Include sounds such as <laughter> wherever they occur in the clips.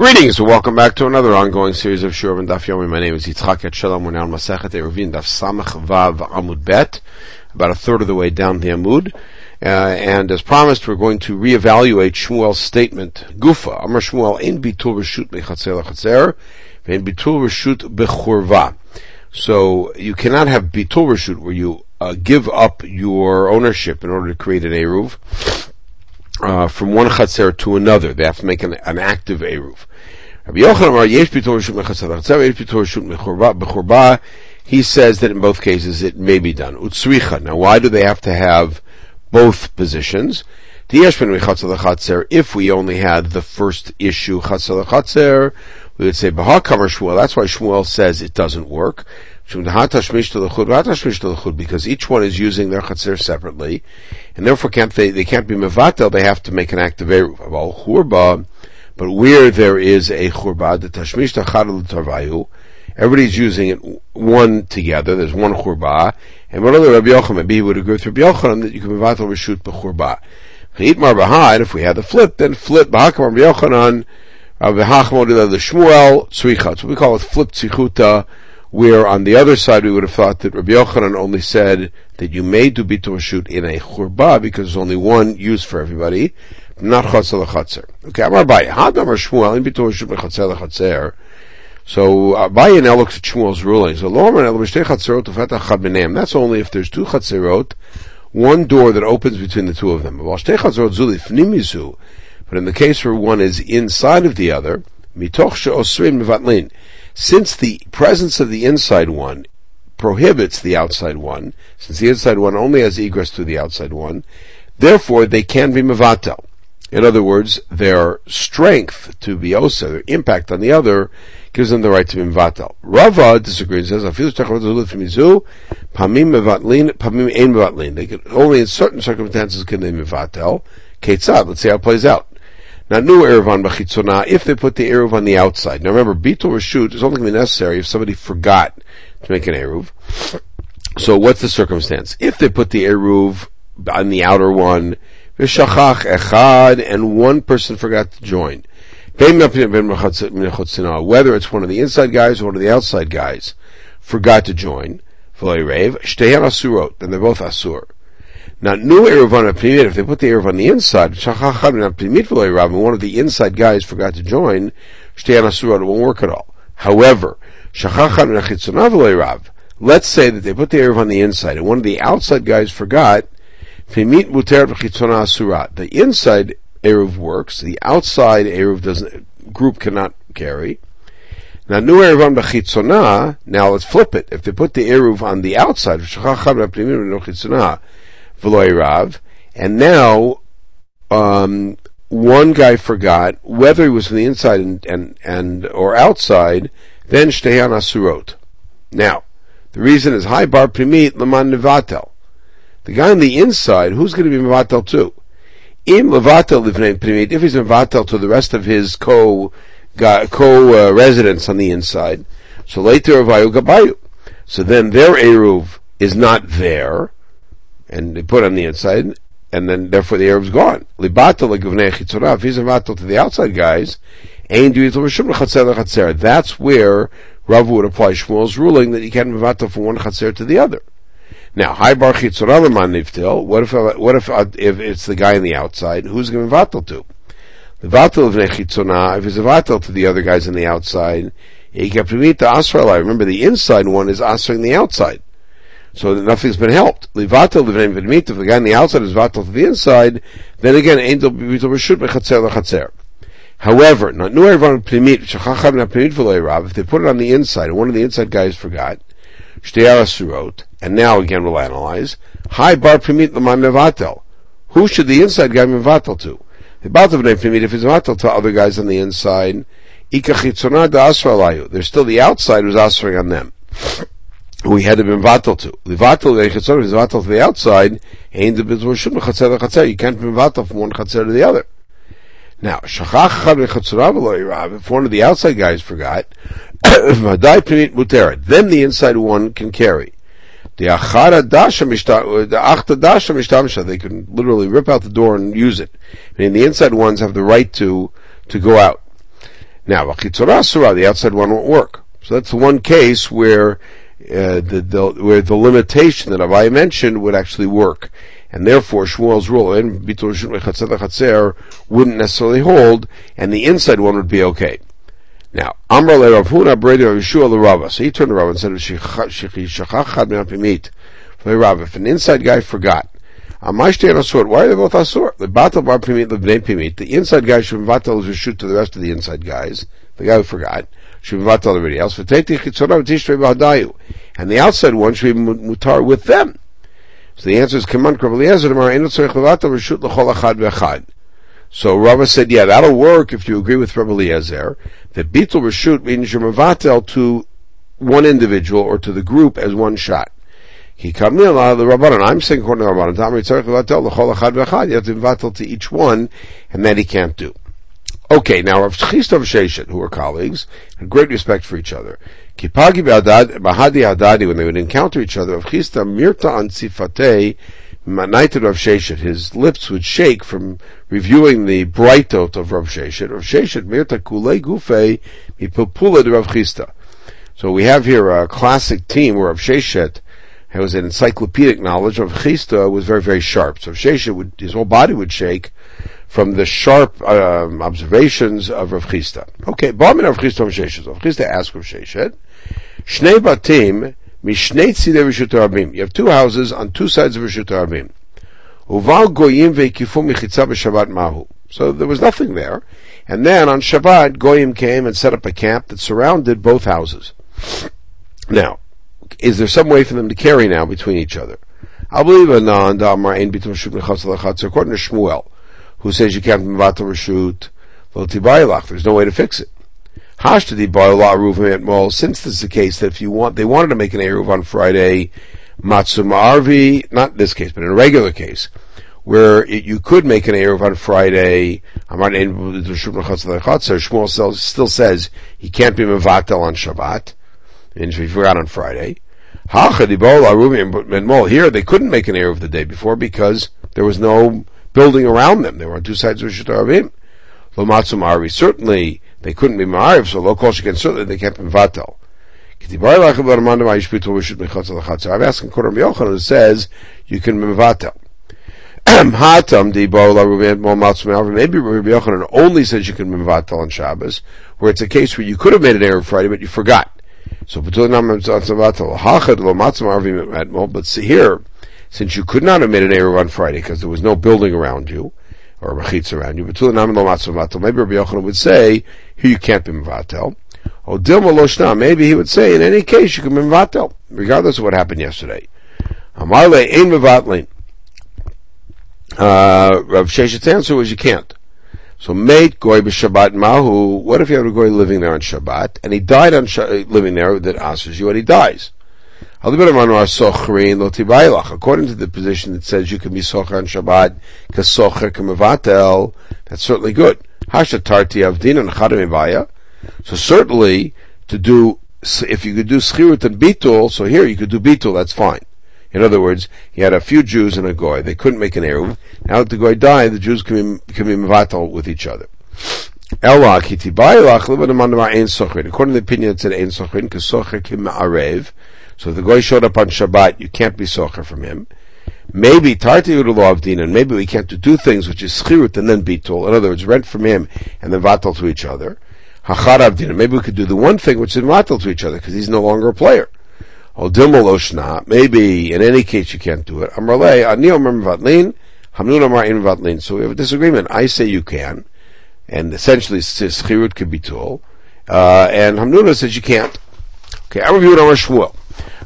Greetings and welcome back to another ongoing series of Shur and Daf Yomi. My name is Yitzchak Etshalom. We're now in Masechet Eruvin Daf Samach Vav Amud Bet, about a third of the way down the Amud. Uh, and as promised, we're going to reevaluate Shmuel's statement. Gufa, Amar Shmuel, in bitul reshut mechatzer lachatzer, in bitul reshut bechurva. So you cannot have bitul reshut where you uh, give up your ownership in order to create an eruv uh, from one chatzer to another. They have to make an, an active eruv. He says that in both cases it may be done. Utsricha. Now why do they have to have both positions? If we only had the first issue, we would say. That's why Shmuel says it doesn't work. Because each one is using their chatzir separately, and therefore can't they, they can't be mevatel, they have to make an act of eruv. But where there is a churbah, the tashmish tarvayu, everybody's using it one together. There's one churbah, and what other Rabbi Yochanan? Maybe he would agree with Rabbi Yochanan that you can mevatel reshut b'churbah. Chayitmar b'ha, if we had the flip, then flip b'hakam Rabbi Yochanan, Rabbi Hachmod the Shmuel tzricha. So we call it flip tzichuta. Where on the other side we would have thought that Rabbi Yochanan only said that you may do bitul shoot in a churbah because there's only one use for everybody, not chatzah lechatzer. Okay, Amar Abaye, had Amar Shmuel in bitul shoot lechatzer lechatzer. So Abaye now looks at Shmuel's ruling. So lo Amar el ufetach chad b'neim. That's only if there's two chatzerot, one door that opens between the two of them. But in the case where one is inside of the other, mitoch she'osrim mevatlin since the presence of the inside one prohibits the outside one, since the inside one only has egress through the outside one, therefore they can be mevatel. In other words, their strength to be osa, their impact on the other, gives them the right to be mevatel. Rava disagrees and says, pamim mevatlin, pamim ein mevatlin. only in certain circumstances can they mevatel. Ketzad, let's see how it plays out. Now, new Erev on Bachitzona, if they put the Eruv on the outside. Now remember, or Shoot is only going to be necessary if somebody forgot to make an Eruv. So what's the circumstance? If they put the Eruv on the outer one, Vishachach Echad, and one person forgot to join. Whether it's one of the inside guys or one of the outside guys forgot to join, then they're both Asur. Now, new Eruv on if they put the Eruv on the inside, one of the inside guys forgot to join, it won't work at all. However, let's say that they put the Eruv on the inside, and one of the outside guys forgot, the inside Eruv works, the outside Eruv doesn't, group cannot carry. Now, new Eruv on Bechitzona, now let's flip it. If they put the Eruv on the outside, Rav, and now um, one guy forgot whether he was from the inside and, and, and or outside, then Shtehan Asurot. Now, the reason is High Bar Primit Laman Nevatel. The guy on the inside, who's going to be Nevatel too? Im Levatel Livnei Primit, if he's Nevatel to the rest of his co, co uh, residents on the inside, so later Avayu Gabayu. So then their Eruv is not there, and they put on the inside, and then therefore the Eruv's gone. Libata If he's a to the outside guys, that's where Rav would apply Shmuel's ruling that you can't mevatel from one chatzer to the other. Now, high bar chitzorah niftil. What if what if uh, if it's the guy on the outside? Who's going to mevatel to? The vatel of nechitzona. If he's a vatel to the other guys on the outside, he kept to meet the asra. Remember, the inside one is asring the outside so nothing's been helped. Livatel livnei v'dmit, if the guy on the outside is vatel to the inside, then again, angel b'vitel reshut bechatzer lechatzer. However, not nu ervan pnimit, shachacham na pnimit v'lo if they put it on the inside, and one of the inside guys forgot, shtei surot, and now again we'll analyze, hi bar pnimit l'man mevatel. Who should the inside guy mevatel to? The v'nei pnimit, if he's mevatel to other guys on the inside, ikachitzonah da asra There's still the outside who's asring on them we had to be vatal to. The vatal the chetzor is vatal to the outside, ain't the bit shum chatzer chatzer. You can't be vatal from one chatzer to the other. Now, shachach chad chetzor if one of the outside guys forgot, <coughs> pnimit muteret, then the inside one can carry. The achara dasha the achta dasha mishtamsha, they can literally rip out the door and use it. I mean, the inside ones have the right to, to go out. Now, the outside one won't work. So that's the one case where uh, the, the, where the limitation that I mentioned would actually work. And therefore, Shmuel's rule in Bitul wouldn't necessarily hold, and the inside one would be okay. Now, Amr le Rav Huna Brady Rav Yeshua le Rava. So he turned to Rav and said, "Shechachad me'apimit." Rav, if an inside guy forgot, Amashti and Asur, why are they both Asur? The battle bar pimit, the bnei pimit. The inside guy should vatal his shoot to the rest of the inside guys. The guy who forgot should be vatal everybody else. And the outside one should be mutar with them. So the answer is Kaman Eliezer So Rava said, yeah, that'll work if you agree with Rabbi Eliezer that Bitul Rashut means you're Mavatel to one individual or to the group as one shot. He come in uh, the Rabbanan. I'm saying according to the v'achad. You have to Mavatel to each one, and that he can't do. Okay, now Rav Chisda of Sheshet, who were colleagues, had great respect for each other. Kipagi Bahadi Hadadi, when they would encounter each other, Rav Chisda Mirta an Sifatei, Manaited Rav Sheshet, his lips would shake from reviewing the brightot of Rav Sheshet. Rav Sheshet Mirta Kule Gufe Mipupula de Rav Chisda. So we have here a classic team where Rav Sheshet has an encyclopedic knowledge. Rav Chisda was very, very sharp. So Rav Sheshet would, his whole body would shake from the sharp um, observations of Rav Chisda. Okay, Ba'amin Rav Chisda Rav Sheshet. Rav Chisda asked Rav Sheshet, Shnei batim mishnei tzidei Rishut Rabim. You have two houses on two sides of Rishut Rabim. Uval goyim ve'ikifu michitza b'Shabbat mahu. So there was nothing there. And then on Shabbat, Goyim came and set up a camp that surrounded both houses. Now, is there some way for them to carry now between each other? I believe in uh, according to Shmuel, who says you can't be mevatel reshut, there's no way to fix it. Mol, since this is the case that if you want, they wanted to make an Eruv on Friday, Matsuma Arvi, not this case, but in a regular case, where it, you could make an Eruv on Friday, Shmuel still says he can't be Mevatel on Shabbat, and if he forgot on Friday. Here, they couldn't make an Eruv the day before because there was no building around them. They were on two sides of Rishut Lo Matsum Arvi, certainly, they couldn't be ma'ariv, so lo kol sheken certainly they can't be vatel. I'm asking Koram Yochanan who says you can be vatel. Maybe Rabbi Yochanan only says you can be vatel on Shabbos, where it's a case where you could have made an error Friday, but you forgot. So but see here, since you could not have made an error on Friday because there was no building around you, or machitz around you. but Maybe Rabbi Yochanan would say, here you can't be mevatel. Or loshna, maybe he would say, in any case you can be mevatel, regardless of what happened yesterday. Amarle. Uh, Rav Sheshet's answer was you can't. So mate goy b'Shabbat mahu. What if you have a goy living there on Shabbat and he died on living there that answers you and he dies? According to the position that says you can be socher on Shabbat, because socher kemavatel, that's certainly good. Hashatarti So certainly, to do, if you could do schirut and bitul, so here you could do bitul, that's fine. In other words, he had a few Jews and a goy. They couldn't make an eruv. Now that the goy died, the Jews can be, can be with each other. According to the opinion, it said ein sochrin, because socher kim arev. So if the guy showed up on Shabbat, you can't be socher from him. Maybe tarti law of din, and maybe we can't do two things, which is schirut and then bitul. In other words, rent from him and then vatal to each other. Hachar avdin, maybe we could do the one thing which is vatal to each other because he's no longer a player. Maybe in any case you can't do it. Amrle, ani omer vatlin, hamnun amar in vatlin. So we have a disagreement. I say you can, and essentially schirut can be tool, uh, and Hamnuna says you can't. Okay, I reviewed our Shmuel.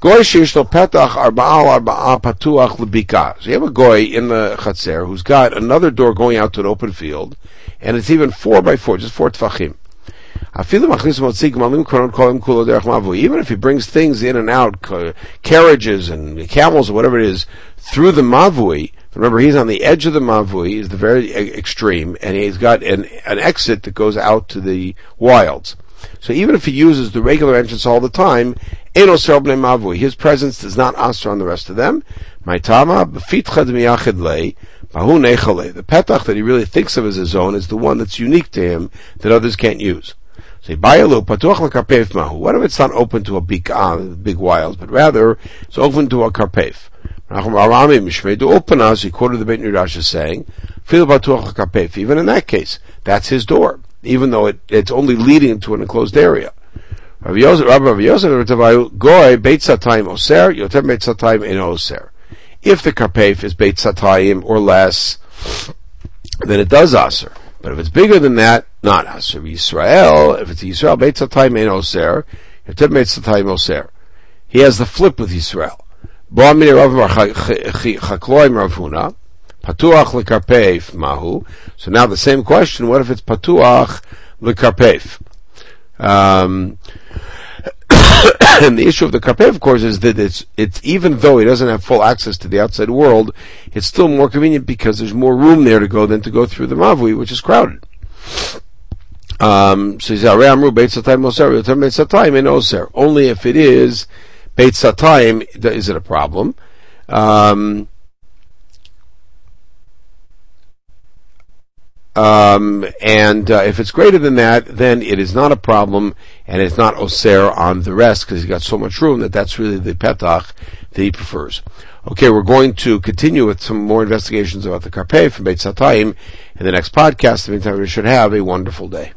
Goy sheish petach arba'al arba'a patuach lebika. So you have a goy in the chatzer who's got another door going out to an open field, and it's even four by four, just four tfachim. Even if he brings things in and out, carriages and camels or whatever it is, through the mavui, remember he's on the edge of the mavui, he's the very extreme, and he's got an, an exit that goes out to the wilds. So even if he uses the regular entrance all the time, his presence does not answer on the rest of them. The petach that he really thinks of as his own is the one that's unique to him that others can't use. Say. What if it's not open to a big, uh, big wild, but rather it's open to a karpef? Arami Mishmedu Upanas, he quoted the Beit Midrash as saying. Even in that case, that's his door, even though it, it's only leading to an enclosed area. If the karpef is Beit Satayim or less, then it does aser. But if it's bigger than that, not aser. Yisrael, if it's Yisrael, Beit Satayim in Oser, Yotem Beit Oser. He has the flip with Yisrael. Patuach lekarpef mahu. So now the same question, what if it's patuach lekarpef? Um, <coughs> and the issue of the karpef, of course, is that it's, it's, even though he doesn't have full access to the outside world, it's still more convenient because there's more room there to go than to go through the mavui, which is crowded. Um, so he says. Only if it is Beit Satayim, is it a problem? Um, Um, and uh, if it's greater than that, then it is not a problem, and it's not oser on the rest because he's got so much room that that's really the petach that he prefers. Okay, we're going to continue with some more investigations about the karpef from Beit Satayim in the next podcast. In the meantime, we should have a wonderful day.